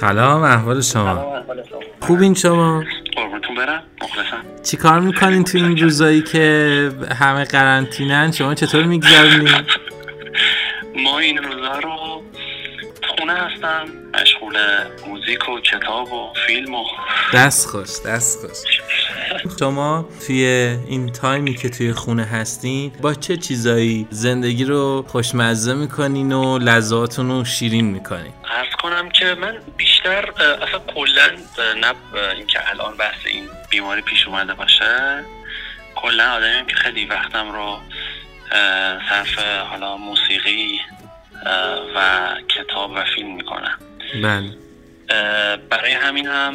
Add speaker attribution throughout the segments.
Speaker 1: سلام احوال شما. خوبین شما؟
Speaker 2: قربونتون برم. مخلصم.
Speaker 1: چی کار می‌کنین تو این روزایی که همه قرنطینن؟ شما چطور میگذرونین
Speaker 2: ما این روزا رو خونه هستم مشغول موزیک و کتاب و فیلم و
Speaker 1: دست خوش دست خوش. شما توی این تایمی که توی خونه هستین با چه چیزایی زندگی رو خوشمزه می‌کنین و لذاتون رو شیرین می‌کنین؟
Speaker 2: عرض کنم که من بیشتر اصلا کلا نه اینکه الان بحث این بیماری پیش اومده باشه کلا آدمیم که خیلی وقتم رو صرف حالا موسیقی و کتاب و فیلم می‌کنم.
Speaker 1: بله.
Speaker 2: برای همین هم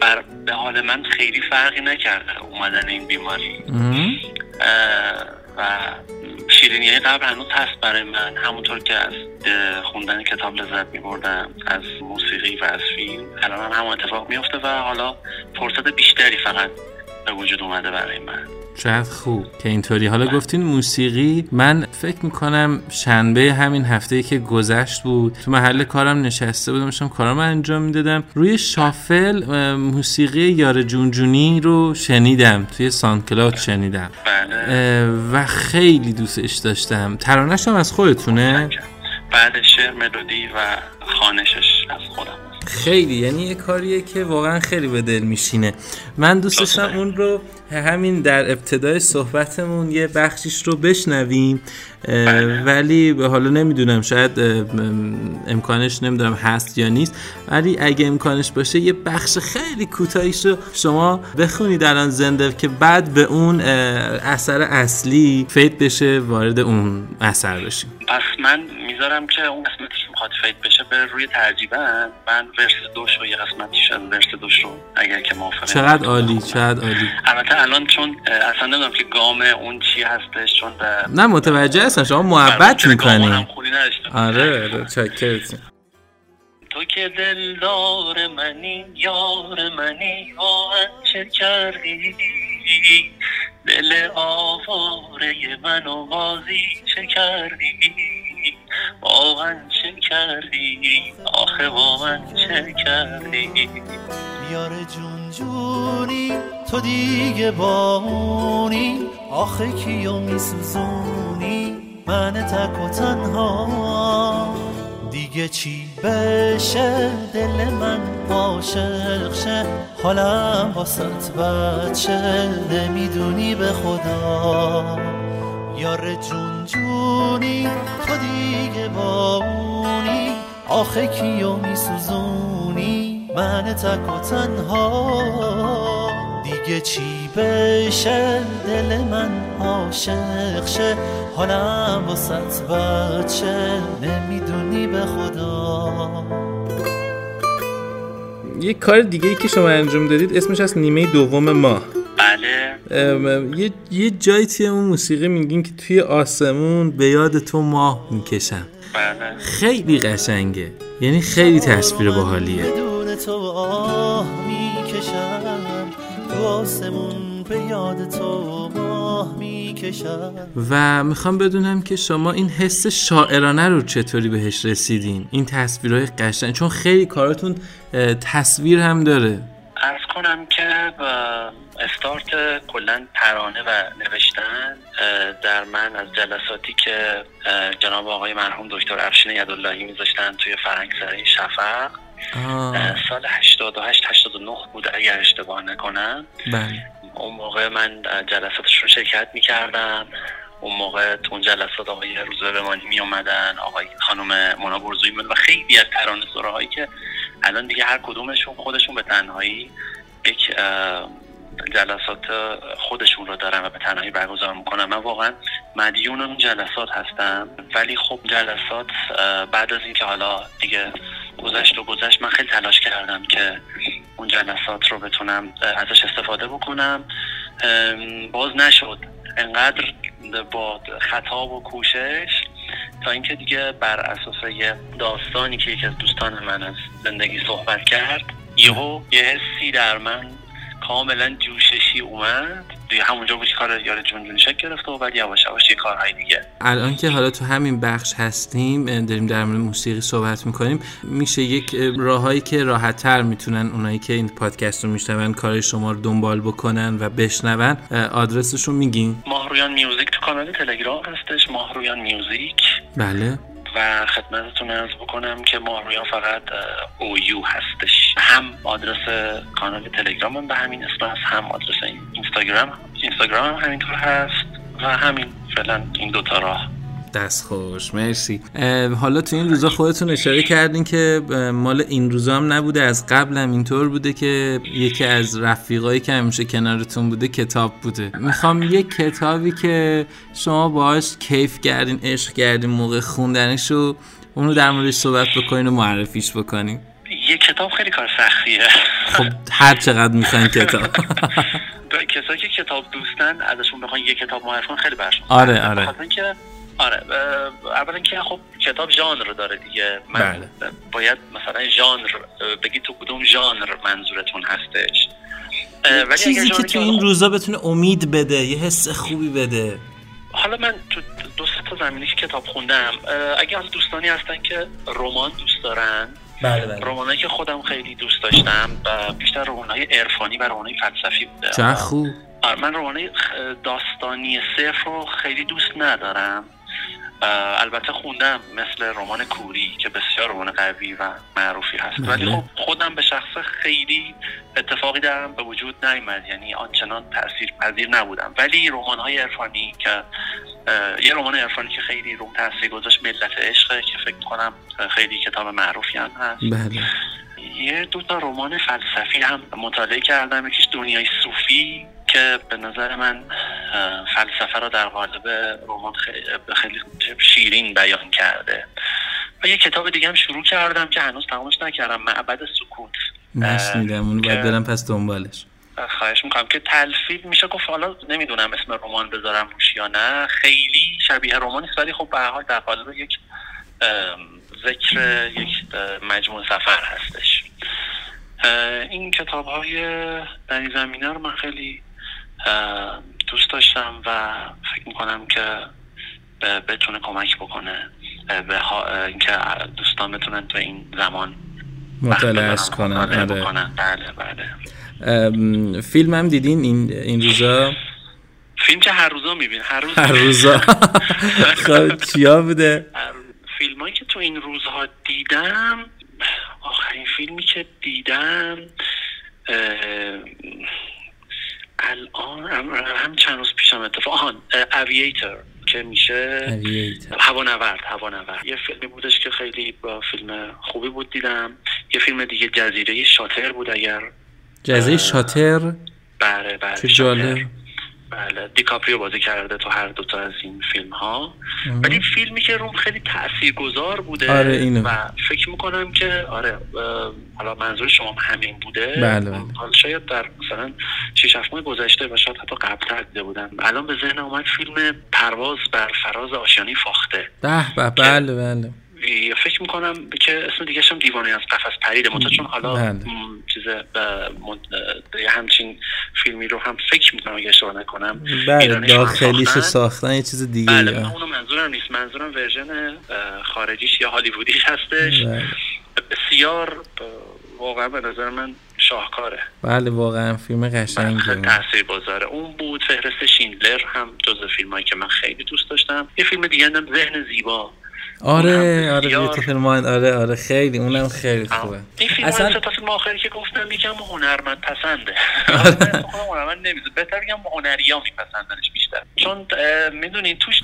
Speaker 2: بر به حال من خیلی فرقی نکرده اومدن این بیماری. و شیرینی قبل هنوز هست برای من. همونطور که از خوندن کتاب لذت میبردم از موسیقی و از فیلم الان هم همون اتفاق میفته و حالا فرصت بیشتری فقط به وجود اومده برای من.
Speaker 1: شاید خوب که اینطوری. حالا گفتین موسیقی من فکر می‌کنم شنبه همین هفته که گذشت بود تو محل کارم نشسته بودم داشتم کارم انجام می‌دادم. روی شافل موسیقی یار جونجونی رو شنیدم توی سانکلاد شنیدم.
Speaker 2: بله.
Speaker 1: و خیلی دوستش داشتم. ترانش هم از خودتونه؟
Speaker 2: بعد شعر ملودی و خانشش از خودم.
Speaker 1: خیلی یعنی یه کاریه که واقعا خیلی به دل میشینه. من دوست داشتم اون رو همین در ابتدای صحبتمون یه بخشیش رو بشنویم ولی به حالا نمی‌دونم شاید امکانش نمی‌دونم هست یا نیست. ولی اگه امکانش باشه یه بخش خیلی کوتاهیش رو شما بخونید الان زنده که بعد به اون اثر اصلی فید بشه وارد اون اثر بشیم.
Speaker 2: پس من می‌ذارم که اون قسمتی که می‌خواد فید بشه به روی ترجیبا من ورس دوش رو یه قسمتیش از ورس دوش رو اگر که موافقه.
Speaker 1: چقدر عالی چقدر عالی.
Speaker 2: البته الان چون اصلا نمی‌دونم که گام اون چی هستش چون به
Speaker 1: نه متوجه هستم شما محبت می‌کنی.
Speaker 2: آره
Speaker 1: آره چکرتیم
Speaker 2: تو که دلدار منی یار منی واقعا چه کردی. دل آواره من و بازی چه کردی. واقعا چه کردی؟ آخه واقعا چه کردی؟
Speaker 3: یار جون جونی تو دیگه بامونی. آخه کیو میسوزونی؟ من تک و تنها. دیگه چی بشه؟ دل من عاشق شه. حالم واسط بچه نمی‌دونی به خدا. یار جون جونی تو دیگه بامونی. آخه کیو میسوزونی؟ من تک و تنها. دیگه چی بشه؟ دل من عاشق شه. حالم واسط بچه. نمی‌دونی به خدا.
Speaker 1: یه کار دیگه ای که شما انجام دادید اسمش از نیمه دوم ماه. یه, یه جایی توی اون موسیقی میگین که توی آسمون به یاد تو ماه می‌کشم خیلی قشنگه. یعنی خیلی تصویر باحالیه.
Speaker 3: بدون تو آه می‌کشم تو آسمون به یاد تو ماه می‌کشم
Speaker 1: و می‌خوام بدونم که شما این حس شاعرانه رو چطوری بهش رسیدین؟ این تصویرهای قشنگ چون خیلی کاراتون تصویر هم داره.
Speaker 2: کنم که استارت کلا ترانه و نوشتن در من از جلساتی که جناب آقای مرحوم دکتر افشین یداللهی میذاشتن توی فرهنگسرای شفق. سال 88 89 بود اگر اشتباه نکنم.
Speaker 1: بله.
Speaker 2: اون موقع من جلساتش رو شرکت می‌کردم. اون موقع تو اون جلسات آقای روزه بمانی می اومدن آقای خانم مونا برزوی و خیلی از ترانه هایی که الان دیگه هر کدومشون خودشون به تنهایی یک جلسات خودشون رو دارن و به تنهایی برگزار می‌کنن. من واقعا مدیون اون جلسات هستم. ولی خب جلسات بعد از اینکه حالا دیگه گذشت و گذشت من خیلی تلاش کردم که اون جلسات رو بتونم ازش استفاده بکنم. باز نشد. انقدر با خطاب و کوشش تا اینکه دیگه بر اساس یه داستانی که یکی از دوستان من از زندگی صحبت کرد یهو یه حسی در من کاملا جوششی اومد. دیگه همونجا بود کار یار جون شکل گرفته و بعد یواش یواش یه کارهای دیگه.
Speaker 1: الان که حالا تو همین بخش هستیم داریم در مورد موسیقی صحبت می‌کنیم میشه یک راههایی که راحت تر می‌تونن اونایی که این پادکست رو میشنون کار شما رو دنبال بکنن و بشنون آدرسش رو میگین؟
Speaker 2: ماهرویان میوزیک تو کانال تلگرام هستش ماهرویان میوزیک.
Speaker 1: بله.
Speaker 2: و خدمتتون ارز بکنم که ماهرویان فقط یو هستش. هم آدرس کانال تلگرام به همین اسم هست هم آدرس اینستاگرام. اینستاگرام هم همینطور هست و همین فعلا این دوتا راه.
Speaker 1: دست خوش مرسی. حالا تو این روزا خودتون اشاره کردین که مال این روزا هم نبوده از قبل هم اینطور بوده که یکی از رفیقایی که همیشه کنارتون بوده کتاب بوده. می‌خوام یه کتابی که شما باهاش کیف کردین عشق کردین موقع خوندنش و اونو در موردش صحبت بکنین و معرفیش بکنین.
Speaker 2: یه کتاب خیلی کار سختیه.
Speaker 1: خب هر چقدر می‌خواین کتاب.
Speaker 2: کسایی که کتاب دوستن ازشون بخوان یه کتاب معرفی خیلی برشون
Speaker 1: آره آره.
Speaker 2: آره اولا که خب کتاب ژانر داره دیگه. من بله. باید مثلا ژانر بگی تو کدوم ژانر منظورتون هستش.
Speaker 1: ولی چیزی که تو این روزا بتونه امید بده یه حس خوبی بده.
Speaker 2: حالا من تو دو سه تا زمینی که کتاب خوندم اگه از دوستانی هستن که رمان دوست دارن
Speaker 1: بله بله.
Speaker 2: رمانایی که خودم خیلی دوست داشتم و بیشتر رمانای عرفانی و رمانای فلسفی بوده
Speaker 1: چه خوب.
Speaker 2: من رمانای داستانی صرف رو خیلی دوست ندارم. البته خوندم مثل رمان کوری که بسیار رمان قوی و معروفی هست. ولی بله. خب خودم به شخص خیلی اتفاقی درم به وجود نیامد یعنی آنچنان تاثیر پذیر نبودم. ولی رمان های عرفانی که یه رمان عرفانی که خیلی روم تاثیر گذاشت ملت عشقه که فکر کنم خیلی کتاب معروفی هم هست.
Speaker 1: بله.
Speaker 2: یه دو تا رمان فلسفی هم مطالعه کردم. یکیش دنیای صوفی. که به نظر من فلسفه رو در قالب رمان خیلی شیرین بیان کرده. و یه کتاب دیگه هم شروع کردم که هنوز تمامش نکردم معبد سکوت
Speaker 1: نشنیدم اون باید برم پس دنبالش.
Speaker 2: خواهش می‌کنم که تلفیق میشه. گفت حالا نمی‌دونم اسم رمان بذارم روش یا نه. خیلی شبیه رمان نیست ولی خب به حال در قالب یک ذکر یک مجموع سفر هستش. این کتاب های در این زمینه رو من خیلی دوست داشتم و فکر می‌کنم که بتونه کمک بکنه. به اینکه دوستان بتونن تو این زمان
Speaker 1: مطالعه کنن.
Speaker 2: آره. بله
Speaker 1: بله. فیلم هم دیدین این, این روزا؟
Speaker 2: فیلم که هر روزا میبین هر روز
Speaker 1: هر روزا. خب چیا بوده؟
Speaker 2: فیلم هایی که تو این روزها دیدم آخرین فیلمی که دیدم الان هم چند روز پیشم اتفاق آهان اوییتر که میشه هوانورد هوانورد. یه فیلمی بودش که خیلی با فیلم خوبی بود دیدم. یه فیلم دیگه جزیره شاتر بود اگر
Speaker 1: جزیره شاتر؟
Speaker 2: بله بله
Speaker 1: جالب.
Speaker 2: بله. دیکاپریو بازی کرده تو هر دوتا از این فیلم ها ولی فیلمی که روم خیلی گذار بوده
Speaker 1: آره اینو.
Speaker 2: و فکر می‌کنم که آره حالا منظور شما همین بوده.
Speaker 1: بله بله.
Speaker 2: حالا شاید در مثلا 6 7 ماه گذشته و شاید حتی قبل دیده بودم الان به ذهن اومد فیلم پرواز بر فراز آشیانی فاخته.
Speaker 1: به بله بله.
Speaker 2: فکر می‌کنم که اسم دیگه هم دیوانه از قفس پریده متا چون حالا بله. چیز همچین فیلمی رو هم فکر می‌کنم اگه اشتباه نکنم
Speaker 1: بله داخلیش ساختن. یه چیز دیگه
Speaker 2: بله اونو منظورم نیست. منظورم ورژن خارجیش یا هالیوودیش هستش. بله. بسیار واقعا به نظر من شاهکاره.
Speaker 1: بله واقعا فیلم قشنگه
Speaker 2: تاثیر گذاره اون بود. فهرست شیندلر هم جز فیلم هایی که من خیلی دوست داشتم. یه فیلم دیگه هم ذهن زیبا.
Speaker 1: آره آره بیوتیفول آره آره خیلی اونم خیلی خوبه.
Speaker 2: این فیلم اصلا تا فیلم آخری که گفتم یکم هنرمند پسنده آره. هنرمند نمیزه بهتر بگم هنریا میپسندنش بیشتر. چون می‌دونین توش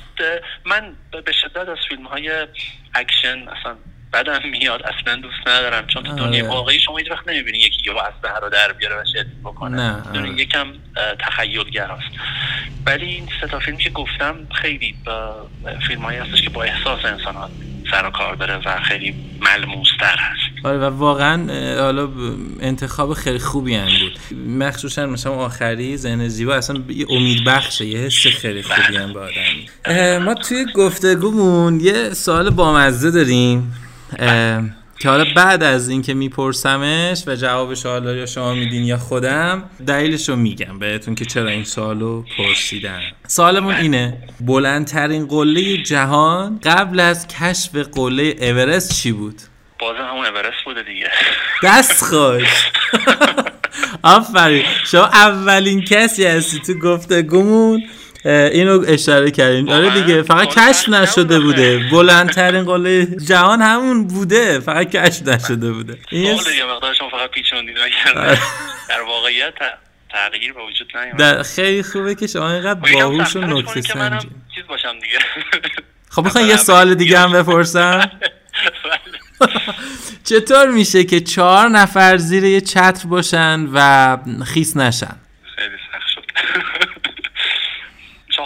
Speaker 2: من به شدت از فیلم های اکشن اصلا بدم میاد اصلا دوست ندارم چون تو دنیا آره. واقعی شما هیچ وقت نمی‌بینی یکی یا اسلحه رو در بیاره و شدید بکنه.
Speaker 1: نه آره.
Speaker 2: یکم تخیلی‌تر هست ولی این سه تا فیلم که گفتم خیلی فیلم هایی هستش که با احساس انسان ها سر و کار داره و خیلی ملموستر هست.
Speaker 1: آره و واقعا حالا انتخاب خیلی خوبی هم بود. مخصوصا مثلا آخری ذهن زیبا اصلا امید بخشه یه حس خیلی خوبی هم ما توی گفتگومون یه سوال بامزه داریم. که حالا بعد از اینکه میپرسمش و جوابش حالا یا شما میدین یا خودم دلیلش رو میگم بهتون که چرا این سوالو پرسیدم سوالمون اینه بلندترین قله جهان قبل از کشف قله اورست چی بود؟
Speaker 2: بازم همون اورست بوده دیگه.
Speaker 1: دست خوش آفرین. شما اولین کسی هستی تو گفتگومون. اینو اشاره کردیم. آره
Speaker 2: واقعا؟
Speaker 1: دیگه فقط
Speaker 2: واقعا
Speaker 1: کشف نشده. بوده. بلندترین قله جهان همون بوده. فقط کشف نشده بوده. این یه
Speaker 2: بله یه مقدار شما فقط پیچوندید
Speaker 1: آره.
Speaker 2: در واقعیت تغییر به وجود نیومد
Speaker 1: در خیلی خوبه که شما اینقدر
Speaker 2: خب،
Speaker 1: باهوش و نکته سنجی.
Speaker 2: چیز باشم دیگه.
Speaker 1: خب می‌خوای یه سوال دیگه هم بپرسم؟
Speaker 2: بله.
Speaker 1: چطور میشه که چهار نفر زیر یه چتر باشن و خیس نشن؟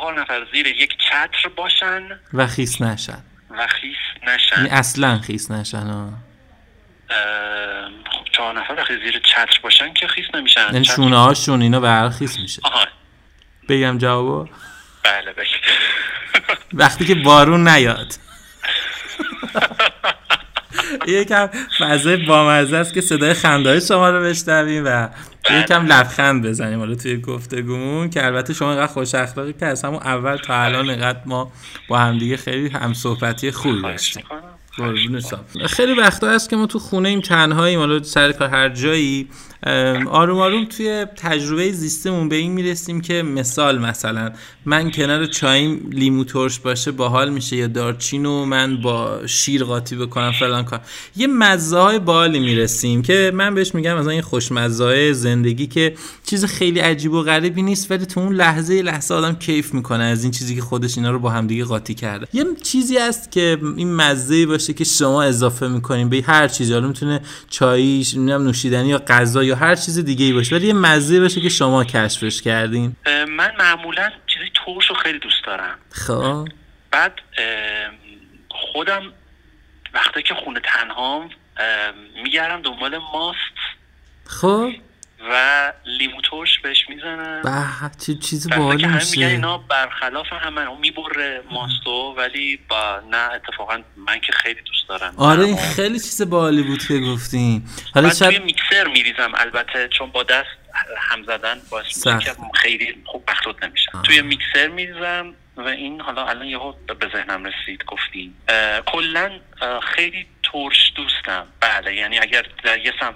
Speaker 2: چهار نفر زیر یک چتر باشن
Speaker 1: و خیس نشن.
Speaker 2: و خیس
Speaker 1: یعنی
Speaker 2: نشن
Speaker 1: اصلا خیس نشن ها.
Speaker 2: خب چهار نفر وقتی زیر چتر باشن که خیس نمیشن.
Speaker 1: یعنی شونه هاشون اینا به هر خیس میشه.
Speaker 2: آها.
Speaker 1: بگم جوابو؟
Speaker 2: بله بله
Speaker 1: وقتی که بارون نیاد. یکم فضای بامزه است که صدای خنده های شما رو بشنویم و یکم لبخند بزنیم حالا توی گفتگومون که البته شما اینقدر خوش اخلاقی که از همون اول تا الان اینقدر ما با همدیگه خیلی هم صحبتی خوبی داشتیم. خیلی وقتا هست که ما تو خونه ایم تنهاییم حالا سر کار هر جایی. آروم آروم توی تجربه زیستمون به این می‌رسیم که مثال مثلا من کنار چایم لیمو ترش باشه باحال میشه یا دارچین و من با شیر قاطی بکنم فلان کار. یه مزه های باحالی می‌رسیم که من بهش میگم مثلا این خوشمزه های زندگی که چیز خیلی عجیب و غریبی نیست ولی تو اون لحظه لحظه آدم کیف می‌کنه از این چیزی که خودش اینا رو با همدیگه قاطی کرده. یه چیزی هست که این مزه باشه که شما اضافه می‌کنین به هر چیزی. حالا می‌تونه چایی نمی‌دونم نوشیدنی یا غذا یا هر چیز دیگه ای باشه. ولی یه مزه باشه که شما کشفش کردین.
Speaker 2: من معمولا چیزی ترش رو خیلی دوست دارم.
Speaker 1: خب.
Speaker 2: بعد خودم وقتی که خونه تنهام میگردم دنبال ماست.
Speaker 1: خب.
Speaker 2: و لیمو ترش بهش می‌زنم
Speaker 1: به چه چیز باحالی
Speaker 2: میگن
Speaker 1: میشه.
Speaker 2: اینا برخلاف همه اون می‌بره ماستو ولی با نه اتفاقا من که خیلی دوست دارم.
Speaker 1: آره این خیلی چیز باحالی بود که گفتین. حالا
Speaker 2: بعد توی میکسر میریزم البته چون با دست هم زدن باعث. که خیلی خوب مخلوط نمیشن توی میکسر میریزم و این حالا الان یهو به ذهنم رسید گفتین. کلا خیلی ترش دوستم. بله یعنی اگر در یه سمت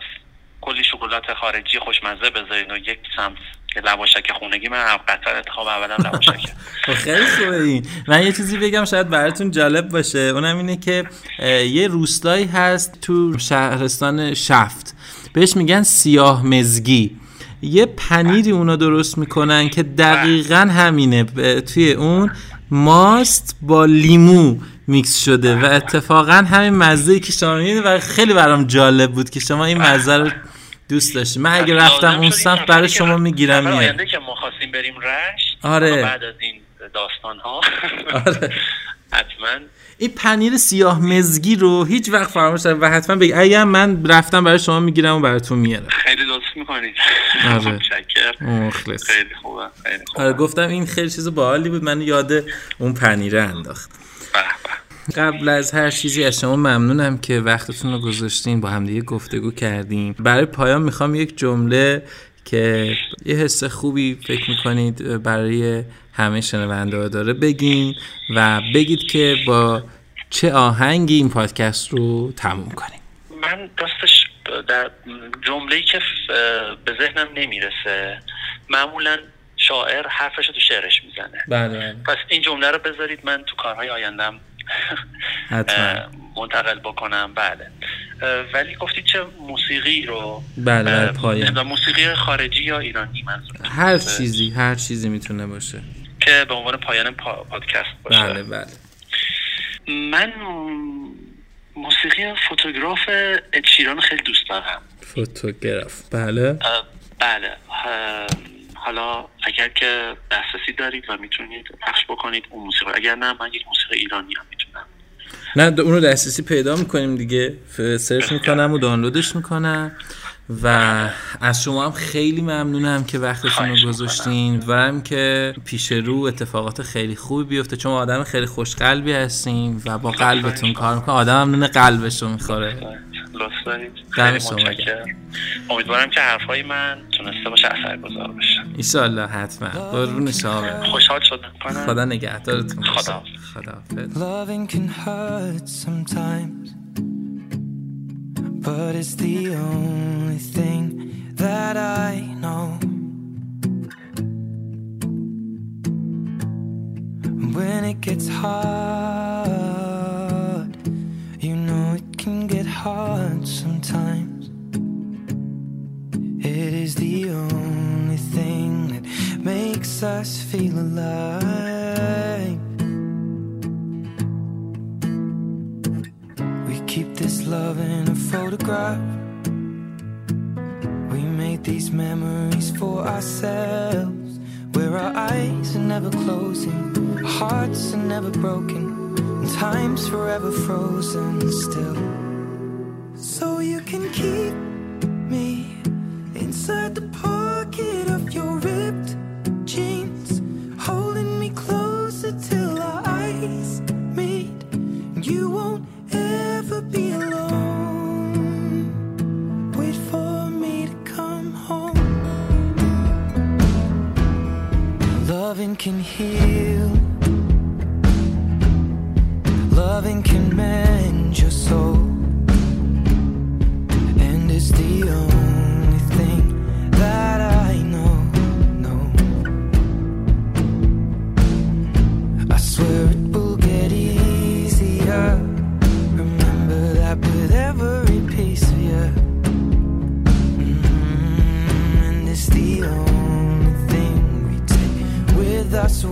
Speaker 2: کلی شکلات خارجی خوشمزه بذارین و یک سمت لواشک خونگی من قطعا انتخاب اولم لواشکه
Speaker 1: خب خیلی خوبه این. من یه چیزی بگم شاید براتون جالب باشه. اونم اینه که یه روستایی هست تو شهرستان شفت. بهش میگن سیاه مزگی. یه پنیری اونا درست می‌کنن که دقیقا همینه. توی اون ماست با لیمو میکس شده و اتفاقا همین مزه که شما و خیلی برام جالب بود که شما این مزه رو دوست داشتی من اگه رفتم
Speaker 2: لازم
Speaker 1: اون سمت برای شما می‌گیرم میاد.
Speaker 2: آینده که ما خواستیم بریم رشت
Speaker 1: آره.
Speaker 2: بعد از این داستان ها
Speaker 1: آره.
Speaker 2: حتما.
Speaker 1: این پنیر سیاه مزگی رو هیچ وقت فراموش نکنید و حتما بگید اگه من رفتم برای شما می‌گیرم و براتون میارم.
Speaker 2: خیلی لطف می‌کنید.
Speaker 1: آره. مخلص.
Speaker 2: خیلی خوبه خیلی خوبه.
Speaker 1: آره گفتم این خیلی چیز باحالی بود. من یاد اون پنیره انداخت
Speaker 2: به.
Speaker 1: قبل از هر چیزی از شما ممنونم که وقتتون رو گذاشتین با همدیگه گفتگو کردیم. برای پایان می‌خوام یک جمله که یه حس خوبی فکر می‌کنید برای همه شنونده ها داره بگین و بگید که با چه آهنگی این پادکست رو تموم کنیم.
Speaker 2: من راستش در جمله که به ذهنم نمی‌رسه معمولا شاعر حرفش رو تو شعرش می‌زنه.
Speaker 1: بله
Speaker 2: پس این جمله رو بذارید من تو کارهای آیندم منتقل بکنم بله. ولی گفتید چه موسیقی رو؟
Speaker 1: بله، بله،
Speaker 2: موسیقی خارجی یا ایرانی منظور
Speaker 1: هر چیزی هر چیزی می‌تونه باشه.
Speaker 2: که به عنوان پایان پا- پادکست باشه.
Speaker 1: بله بله.
Speaker 2: من موسیقی فوتوگراف اچیران خیلی دوست دارم.
Speaker 1: فوتوگراف. بله.
Speaker 2: بله. حالا اگر که دسترسی دارید و می‌تونید پخش بکنید اون موسیقی اگر نه من یک موسیقی ایرانی هم می‌تونم.
Speaker 1: نه اون رو دسترسی پیدا می‌کنیم دیگه. سرچ می‌کنم و دانلودش می‌کنم. و از شما هم خیلی ممنونم که وقتتون رو گذاشتین. و هم که پیش رو اتفاقات خیلی خوبی بیفته. چون آدم خیلی خوش قلبی هستین و با قلبتون کار می‌کنم آدم هم نون قلبش رو می‌خوره.
Speaker 2: دوست خیلی متشکرم. امیدوارم که حرفای من تونسته باشه اثر گذار باشه
Speaker 1: ایشالله حتما. قربون شما
Speaker 2: خوشحال شدم.
Speaker 1: خدا نگهدارتون.
Speaker 2: خدا
Speaker 1: خدا
Speaker 4: Loving can hurt sometimes But it's the only thing that I know. When it gets hard can get hard sometimes. It is the only thing that makes us feel alive. We keep this love in a photograph. We made these memories for ourselves, where our eyes are never closing, our hearts are never broken. Time's forever frozen still. So you can keep me inside the post. just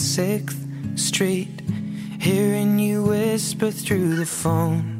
Speaker 4: 6th Street, hearing you whisper through the phone.